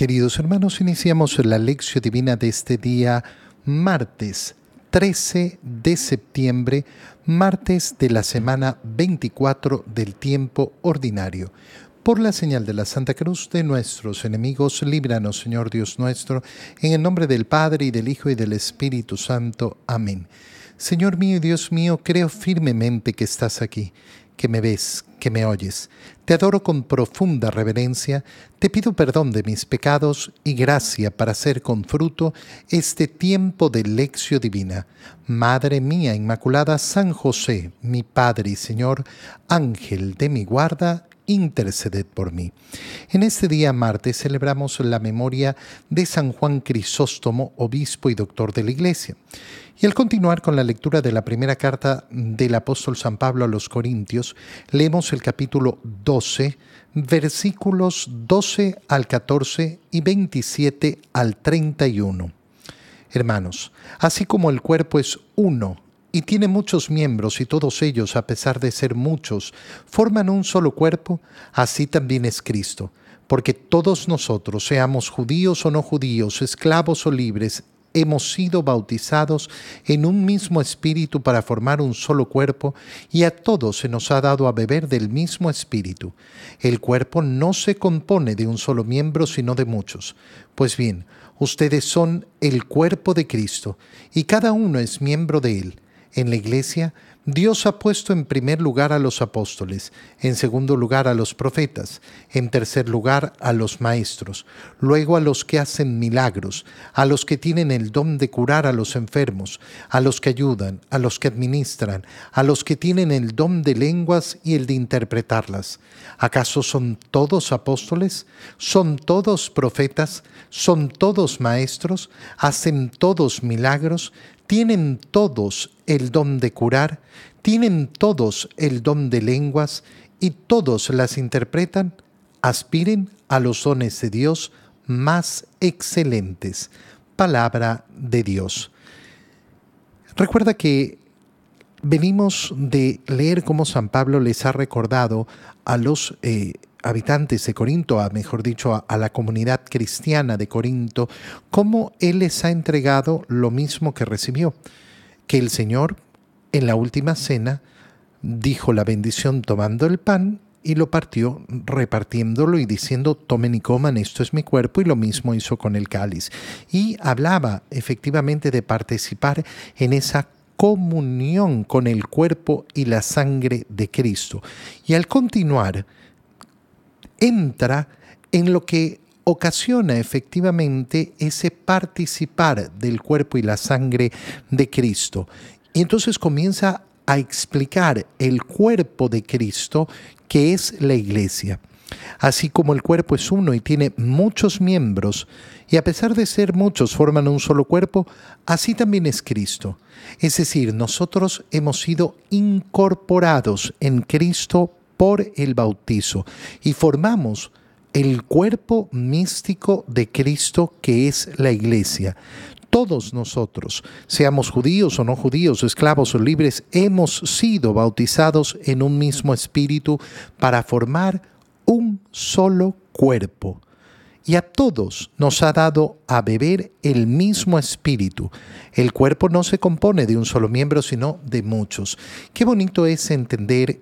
Queridos hermanos, iniciamos la lección divina de este día, martes 13 de septiembre, martes de la semana 24 del tiempo ordinario. Por la señal de la Santa Cruz de nuestros enemigos, líbranos, Señor Dios nuestro, en el nombre del Padre y del Hijo y del Espíritu Santo. Amén. Señor mío y Dios mío, creo firmemente que estás aquí que me ves, que me oyes. Te adoro con profunda reverencia, te pido perdón de mis pecados y gracia para hacer con fruto este tiempo de lección divina. Madre mía Inmaculada, San José, mi Padre y Señor, Ángel de mi guarda, interceded por mí. En este día martes celebramos la memoria de San Juan Crisóstomo, obispo y doctor de la Iglesia. Y al continuar con la lectura de la primera carta del apóstol San Pablo a los Corintios, leemos el capítulo 12, versículos 12 al 14 y 27 al 31. Hermanos, así como el cuerpo es uno, y tiene muchos miembros y todos ellos, a pesar de ser muchos, forman un solo cuerpo, así también es Cristo. Porque todos nosotros, seamos judíos o no judíos, esclavos o libres, hemos sido bautizados en un mismo espíritu para formar un solo cuerpo, y a todos se nos ha dado a beber del mismo espíritu. El cuerpo no se compone de un solo miembro, sino de muchos. Pues bien, ustedes son el cuerpo de Cristo, y cada uno es miembro de él. En la iglesia, Dios ha puesto en primer lugar a los apóstoles, en segundo lugar a los profetas, en tercer lugar a los maestros, luego a los que hacen milagros, a los que tienen el don de curar a los enfermos, a los que ayudan, a los que administran, a los que tienen el don de lenguas y el de interpretarlas. ¿Acaso son todos apóstoles? ¿Son todos profetas? ¿Son todos maestros? ¿Hacen todos milagros? tienen todos el don de curar, tienen todos el don de lenguas y todos las interpretan, aspiren a los dones de Dios más excelentes. Palabra de Dios. Recuerda que venimos de leer cómo San Pablo les ha recordado a los eh, habitantes de Corinto, a, mejor dicho, a, la comunidad cristiana de Corinto, cómo Él les ha entregado lo mismo que recibió, que el Señor en la última cena dijo la bendición tomando el pan y lo partió repartiéndolo y diciendo, tomen y coman, esto es mi cuerpo, y lo mismo hizo con el cáliz. Y hablaba efectivamente de participar en esa comunión con el cuerpo y la sangre de Cristo. Y al continuar, entra en lo que ocasiona efectivamente ese participar del cuerpo y la sangre de Cristo. Y entonces comienza a explicar el cuerpo de Cristo que es la iglesia. Así como el cuerpo es uno y tiene muchos miembros, y a pesar de ser muchos forman un solo cuerpo, así también es Cristo. Es decir, nosotros hemos sido incorporados en Cristo por el bautizo y formamos el cuerpo místico de Cristo que es la iglesia. Todos nosotros, seamos judíos o no judíos, esclavos o libres, hemos sido bautizados en un mismo espíritu para formar un solo cuerpo. Y a todos nos ha dado a beber el mismo espíritu. El cuerpo no se compone de un solo miembro, sino de muchos. Qué bonito es entender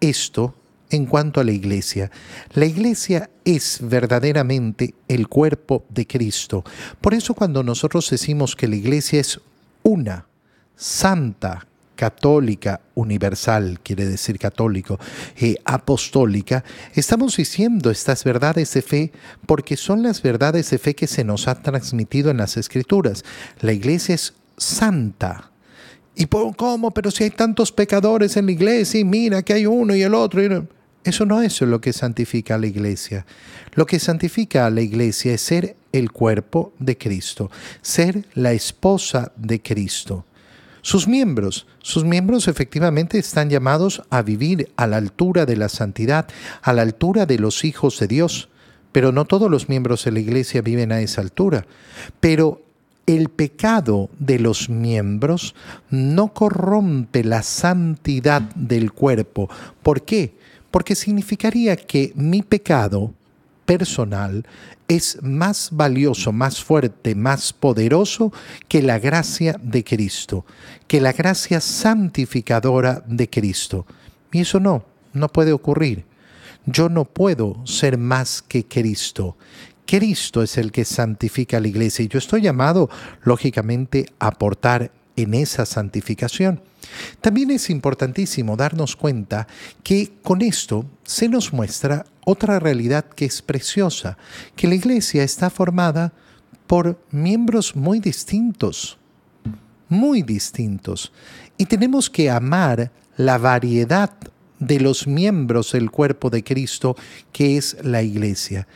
esto en cuanto a la iglesia. La iglesia es verdaderamente el cuerpo de Cristo. Por eso cuando nosotros decimos que la iglesia es una, santa, católica, universal, quiere decir católico, eh, apostólica, estamos diciendo estas verdades de fe porque son las verdades de fe que se nos ha transmitido en las escrituras. La iglesia es santa, ¿Y cómo? Pero si hay tantos pecadores en la iglesia y mira que hay uno y el otro. Eso no es lo que santifica a la iglesia. Lo que santifica a la iglesia es ser el cuerpo de Cristo, ser la esposa de Cristo. Sus miembros, sus miembros efectivamente están llamados a vivir a la altura de la santidad, a la altura de los hijos de Dios. Pero no todos los miembros de la iglesia viven a esa altura. Pero el pecado de los miembros no corrompe la santidad del cuerpo. ¿Por qué? Porque significaría que mi pecado personal es más valioso, más fuerte, más poderoso que la gracia de Cristo, que la gracia santificadora de Cristo. Y eso no, no puede ocurrir. Yo no puedo ser más que Cristo. Cristo es el que santifica a la iglesia y yo estoy llamado, lógicamente, a aportar en esa santificación. También es importantísimo darnos cuenta que con esto se nos muestra otra realidad que es preciosa, que la iglesia está formada por miembros muy distintos, muy distintos, y tenemos que amar la variedad de los miembros del cuerpo de Cristo que es la iglesia.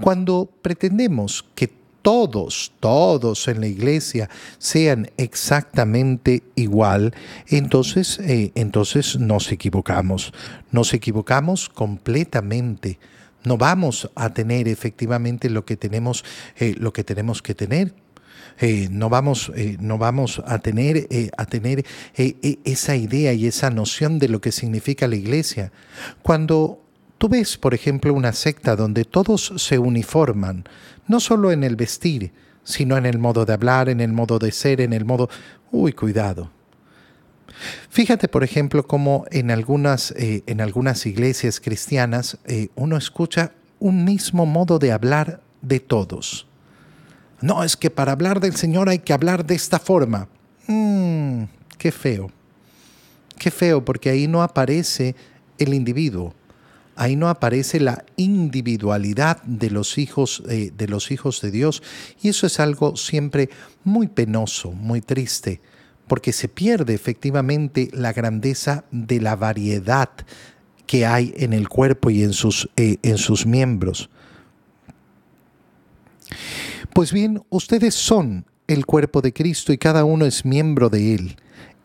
Cuando pretendemos que todos, todos en la iglesia sean exactamente igual, entonces, eh, entonces nos equivocamos, nos equivocamos completamente. No vamos a tener efectivamente lo que tenemos, eh, lo que, tenemos que tener. Eh, no, vamos, no vamos a tener, a tener esa idea y esa noción de lo que significa la iglesia. Cuando Tú ves, por ejemplo, una secta donde todos se uniforman, no solo en el vestir, sino en el modo de hablar, en el modo de ser, en el modo... Uy, cuidado. Fíjate, por ejemplo, cómo en algunas, eh, en algunas iglesias cristianas eh, uno escucha un mismo modo de hablar de todos. No, es que para hablar del Señor hay que hablar de esta forma. Mmm, qué feo. Qué feo, porque ahí no aparece el individuo ahí no aparece la individualidad de los hijos eh, de los hijos de Dios y eso es algo siempre muy penoso, muy triste, porque se pierde efectivamente la grandeza de la variedad que hay en el cuerpo y en sus, eh, en sus miembros. Pues bien, ustedes son el cuerpo de Cristo y cada uno es miembro de él.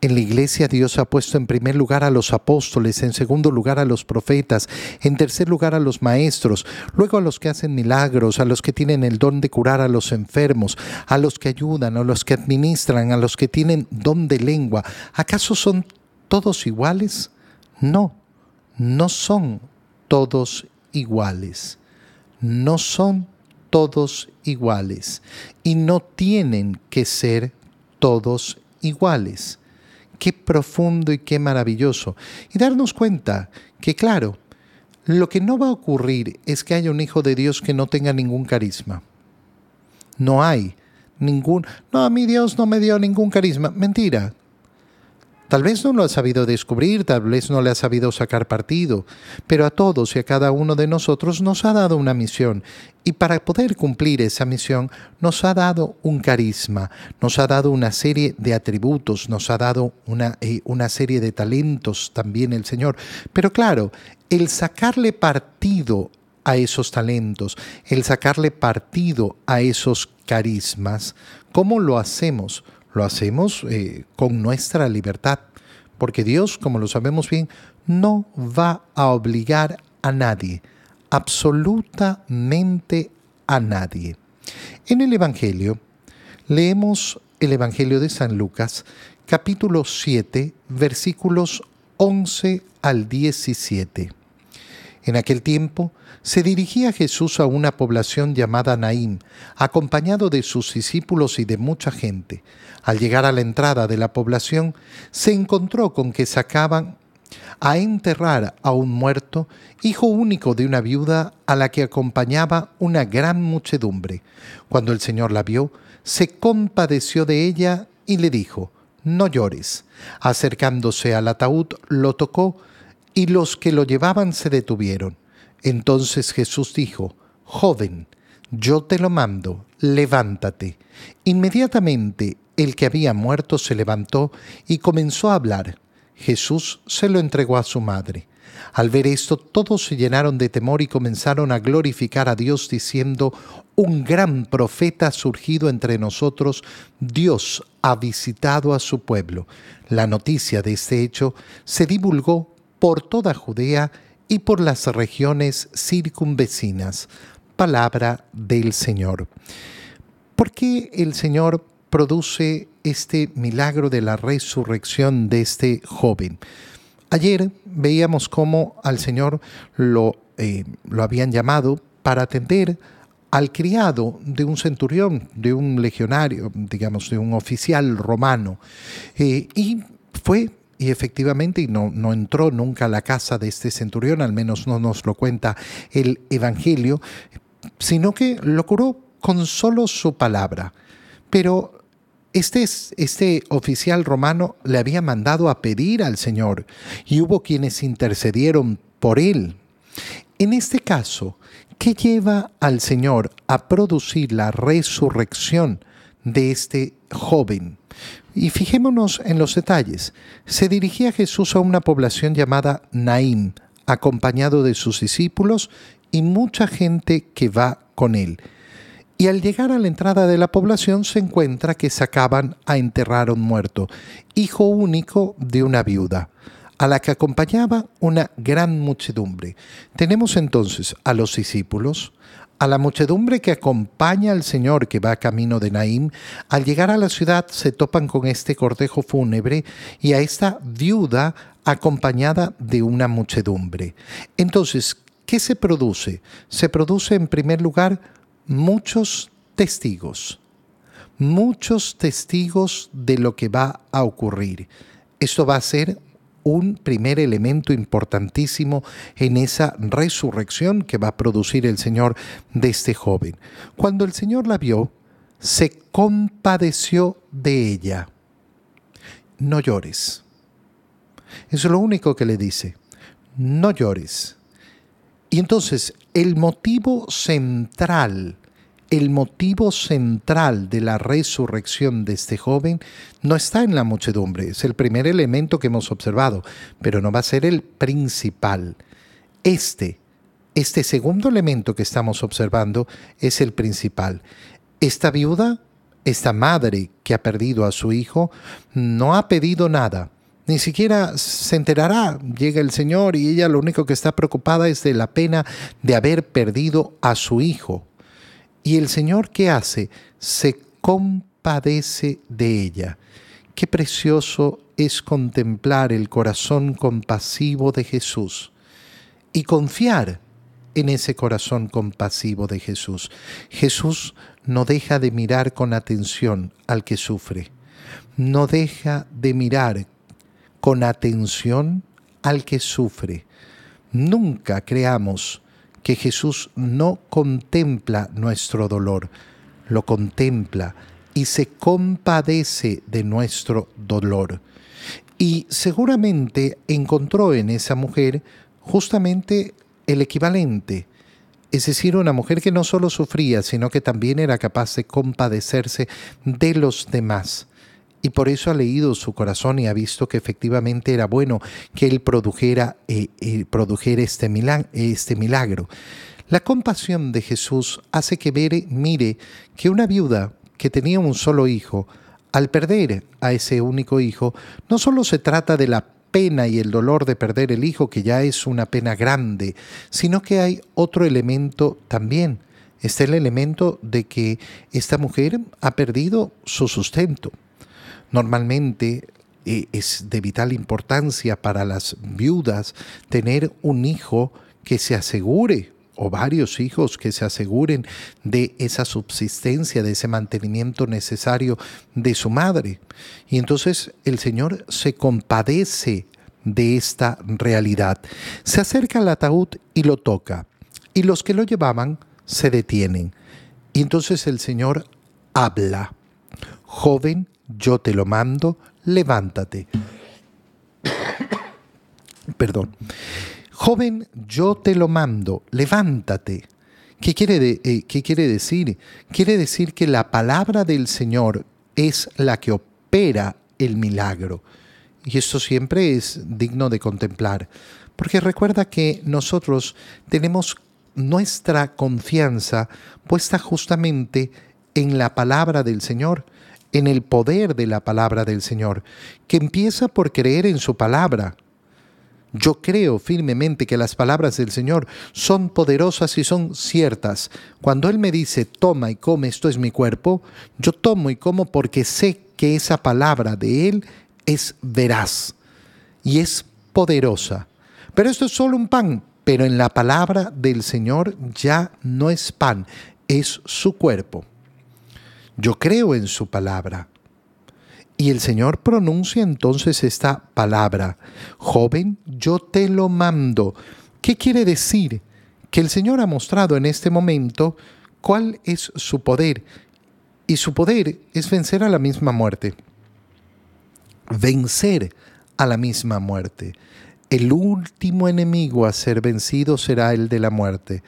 En la iglesia Dios ha puesto en primer lugar a los apóstoles, en segundo lugar a los profetas, en tercer lugar a los maestros, luego a los que hacen milagros, a los que tienen el don de curar a los enfermos, a los que ayudan, a los que administran, a los que tienen don de lengua. ¿Acaso son todos iguales? No, no son todos iguales. No son todos iguales y no tienen que ser todos iguales qué profundo y qué maravilloso. Y darnos cuenta que, claro, lo que no va a ocurrir es que haya un hijo de Dios que no tenga ningún carisma. No hay ningún... No, a mí Dios no me dio ningún carisma. Mentira. Tal vez no lo ha sabido descubrir, tal vez no le ha sabido sacar partido, pero a todos y a cada uno de nosotros nos ha dado una misión y para poder cumplir esa misión nos ha dado un carisma, nos ha dado una serie de atributos, nos ha dado una, eh, una serie de talentos también el Señor. Pero claro, el sacarle partido a esos talentos, el sacarle partido a esos carismas, ¿cómo lo hacemos? Lo hacemos eh, con nuestra libertad, porque Dios, como lo sabemos bien, no va a obligar a nadie, absolutamente a nadie. En el Evangelio, leemos el Evangelio de San Lucas, capítulo 7, versículos 11 al 17. En aquel tiempo se dirigía Jesús a una población llamada Naín, acompañado de sus discípulos y de mucha gente. Al llegar a la entrada de la población, se encontró con que sacaban a enterrar a un muerto, hijo único de una viuda a la que acompañaba una gran muchedumbre. Cuando el Señor la vio, se compadeció de ella y le dijo, No llores. Acercándose al ataúd, lo tocó, y los que lo llevaban se detuvieron. Entonces Jesús dijo, Joven, yo te lo mando, levántate. Inmediatamente el que había muerto se levantó y comenzó a hablar. Jesús se lo entregó a su madre. Al ver esto, todos se llenaron de temor y comenzaron a glorificar a Dios diciendo, un gran profeta ha surgido entre nosotros, Dios ha visitado a su pueblo. La noticia de este hecho se divulgó por toda Judea y por las regiones circunvecinas. Palabra del Señor. ¿Por qué el Señor produce este milagro de la resurrección de este joven? Ayer veíamos cómo al Señor lo, eh, lo habían llamado para atender al criado de un centurión, de un legionario, digamos, de un oficial romano. Eh, y fue, y efectivamente, no, no entró nunca a la casa de este centurión, al menos no nos lo cuenta el Evangelio, sino que lo curó con solo su palabra. Pero este, este, oficial romano le había mandado a pedir al Señor y hubo quienes intercedieron por él. En este caso, ¿Qué lleva al Señor a producir la resurrección de este joven? Y fijémonos en los detalles. Se dirigía Jesús a una población llamada Naim, acompañado de sus discípulos y mucha gente que va con él. Y al llegar a la entrada de la población se encuentra que sacaban a enterrar a un muerto, hijo único de una viuda a la que acompañaba una gran muchedumbre. Tenemos entonces a los discípulos, a la muchedumbre que acompaña al Señor que va camino de Naim, al llegar a la ciudad se topan con este cortejo fúnebre y a esta viuda acompañada de una muchedumbre. Entonces, ¿qué se produce? Se produce en primer lugar muchos testigos, muchos testigos de lo que va a ocurrir. Esto va a ser un primer elemento importantísimo en esa resurrección que va a producir el Señor de este joven. Cuando el Señor la vio, se compadeció de ella. No llores. Eso es lo único que le dice. No llores. Y entonces el motivo central el motivo central de la resurrección de este joven no está en la muchedumbre, es el primer elemento que hemos observado, pero no va a ser el principal. Este, este segundo elemento que estamos observando es el principal. Esta viuda, esta madre que ha perdido a su hijo, no ha pedido nada. Ni siquiera se enterará, llega el Señor y ella lo único que está preocupada es de la pena de haber perdido a su hijo y el Señor, ¿qué hace? Se compadece de ella. Qué precioso es contemplar el corazón compasivo de Jesús y confiar en ese corazón compasivo de Jesús. Jesús no deja de mirar con atención al que sufre, no deja de mirar con atención al que sufre. Nunca creamos que Jesús no contempla nuestro dolor, lo contempla y se compadece de nuestro dolor. Y seguramente encontró en esa mujer justamente el equivalente, es decir, una mujer que no solo sufría, sino que también era capaz de compadecerse de los demás y por eso ha leído su corazón y ha visto que efectivamente era bueno que él produjera, eh, eh, produjera este, milagro, este milagro. La compasión de Jesús hace que Bere mire que una viuda que tenía un solo hijo, al perder a ese único hijo, no solo se trata de la pena y el dolor de perder el hijo, que ya es una pena grande, sino que hay otro elemento también. Está el elemento de que esta mujer ha perdido su sustento. Normalmente eh, es de vital importancia para las viudas tener un hijo que se asegure o varios hijos que se aseguren de esa subsistencia, de ese mantenimiento necesario de su madre. Y entonces el Señor se compadece de esta realidad. Se acerca al ataúd y lo toca. Y los que lo llevaban se detienen. Y entonces el Señor habla. Joven, yo te lo mando, levántate. Perdón. Joven, yo te lo mando, levántate. ¿Qué quiere, eh, ¿Qué quiere decir? Quiere decir que la palabra del Señor es la que opera el milagro. Y esto siempre es digno de contemplar, porque recuerda que nosotros tenemos nuestra confianza puesta justamente en la palabra del Señor en el poder de la palabra del Señor, que empieza por creer en su palabra. Yo creo firmemente que las palabras del Señor son poderosas y son ciertas. Cuando Él me dice, toma y come, esto es mi cuerpo, yo tomo y como porque sé que esa palabra de Él es veraz y es poderosa. Pero esto es solo un pan, pero en la palabra del Señor ya no es pan, es su cuerpo. Yo creo en su palabra. Y el Señor pronuncia entonces esta palabra, joven, yo te lo mando. ¿Qué quiere decir? Que el Señor ha mostrado en este momento cuál es su poder. Y su poder es vencer a la misma muerte. Vencer a la misma muerte. El último enemigo a ser vencido será el de la muerte.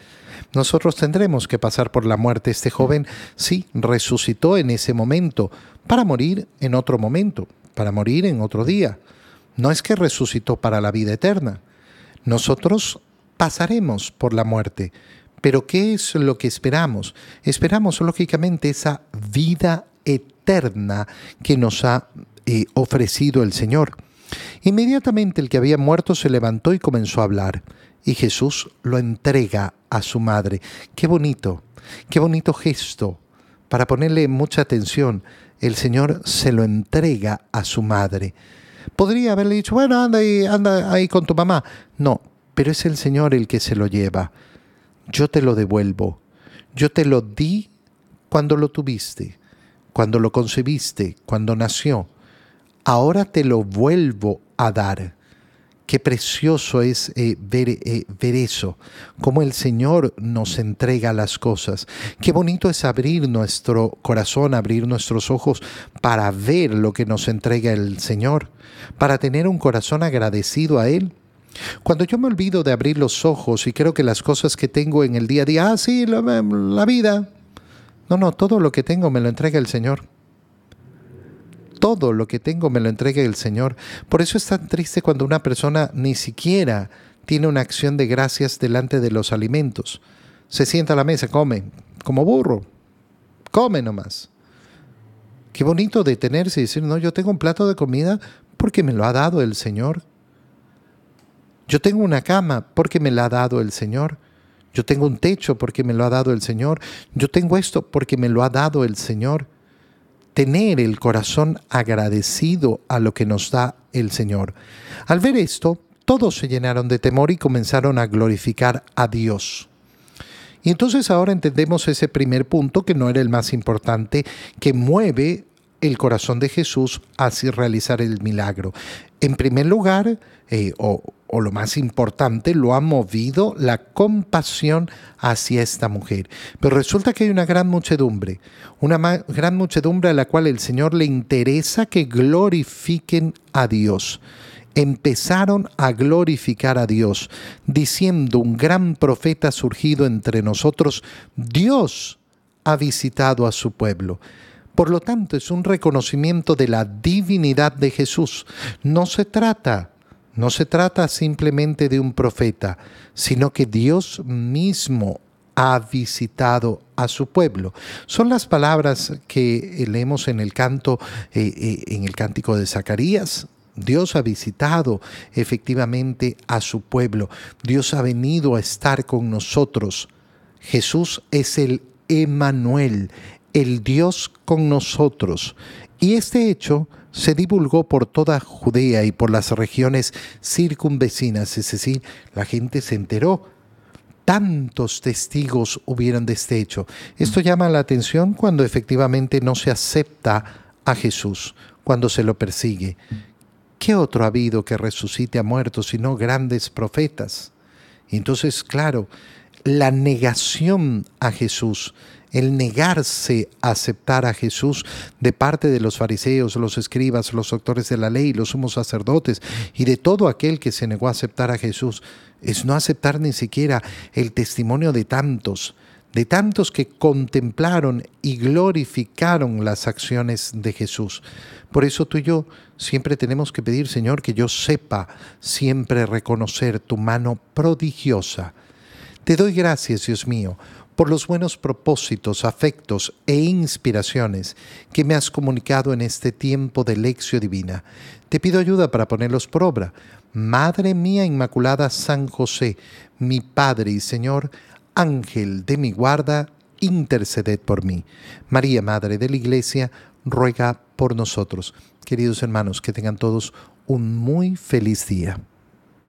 Nosotros tendremos que pasar por la muerte. Este joven sí resucitó en ese momento para morir en otro momento, para morir en otro día. No es que resucitó para la vida eterna. Nosotros pasaremos por la muerte. Pero ¿qué es lo que esperamos? Esperamos lógicamente esa vida eterna que nos ha eh, ofrecido el Señor. Inmediatamente el que había muerto se levantó y comenzó a hablar y Jesús lo entrega a su madre. Qué bonito, qué bonito gesto. Para ponerle mucha atención, el Señor se lo entrega a su madre. Podría haberle dicho, bueno, anda ahí, anda ahí con tu mamá. No, pero es el Señor el que se lo lleva. Yo te lo devuelvo. Yo te lo di cuando lo tuviste, cuando lo concebiste, cuando nació. Ahora te lo vuelvo a dar. Qué precioso es eh, ver, eh, ver, eso, cómo el Señor nos entrega las cosas. Qué bonito es abrir nuestro corazón, abrir nuestros ojos para ver lo que nos entrega el Señor, para tener un corazón agradecido a Él. Cuando yo me olvido de abrir los ojos y creo que las cosas que tengo en el día a día, ah, sí, la, la vida. No, no, todo lo que tengo me lo entrega el Señor todo lo que tengo me lo entrega el Señor. Por eso es tan triste cuando una persona ni siquiera tiene una acción de gracias delante de los alimentos. Se sienta a la mesa, come, como burro, come nomás. Qué bonito detenerse y decir, no, yo tengo un plato de comida porque me lo ha dado el Señor. Yo tengo una cama porque me la ha dado el Señor. Yo tengo un techo porque me lo ha dado el Señor. Yo tengo esto porque me lo ha dado el Señor tener el corazón agradecido a lo que nos da el Señor. Al ver esto, todos se llenaron de temor y comenzaron a glorificar a Dios. Y entonces ahora entendemos ese primer punto que no era el más importante, que mueve el corazón de Jesús hacia realizar el milagro. En primer lugar, eh, o, o lo más importante, lo ha movido la compasión hacia esta mujer. Pero resulta que hay una gran muchedumbre, una gran muchedumbre a la cual el Señor le interesa que glorifiquen a Dios. Empezaron a glorificar a Dios, diciendo un gran profeta surgido entre nosotros, Dios ha visitado a su pueblo. Por lo tanto, es un reconocimiento de la divinidad de Jesús. No se trata, no se trata simplemente de un profeta, sino que Dios mismo ha visitado a su pueblo. Son las palabras que leemos en el canto, eh, eh, en el cántico de Zacarías. Dios ha visitado efectivamente a su pueblo. Dios ha venido a estar con nosotros. Jesús es el Emanuel, el Dios con nosotros. Y este hecho se divulgó por toda Judea y por las regiones circunvecinas, es decir, la gente se enteró. Tantos testigos hubieron de este hecho. Esto llama la atención cuando efectivamente no se acepta a Jesús, cuando se lo persigue. ¿Qué otro ha habido que resucite a muertos sino grandes profetas? entonces, claro, la negación a Jesús el negarse a aceptar a Jesús de parte de los fariseos, los escribas, los doctores de la ley, los sumos sacerdotes y de todo aquel que se negó a aceptar a Jesús, es no aceptar ni siquiera el testimonio de tantos, de tantos que contemplaron y glorificaron las acciones de Jesús. Por eso tú y yo siempre tenemos que pedir, Señor, que yo sepa siempre reconocer tu mano prodigiosa. Te doy gracias, Dios mío, por los buenos propósitos, afectos e inspiraciones que me has comunicado en este tiempo de lección divina. Te pido ayuda para ponerlos por obra. Madre mía Inmaculada San José, mi Padre y Señor, Ángel de mi guarda, interceded por mí. María, Madre de la Iglesia, ruega por nosotros. Queridos hermanos, que tengan todos un muy feliz día.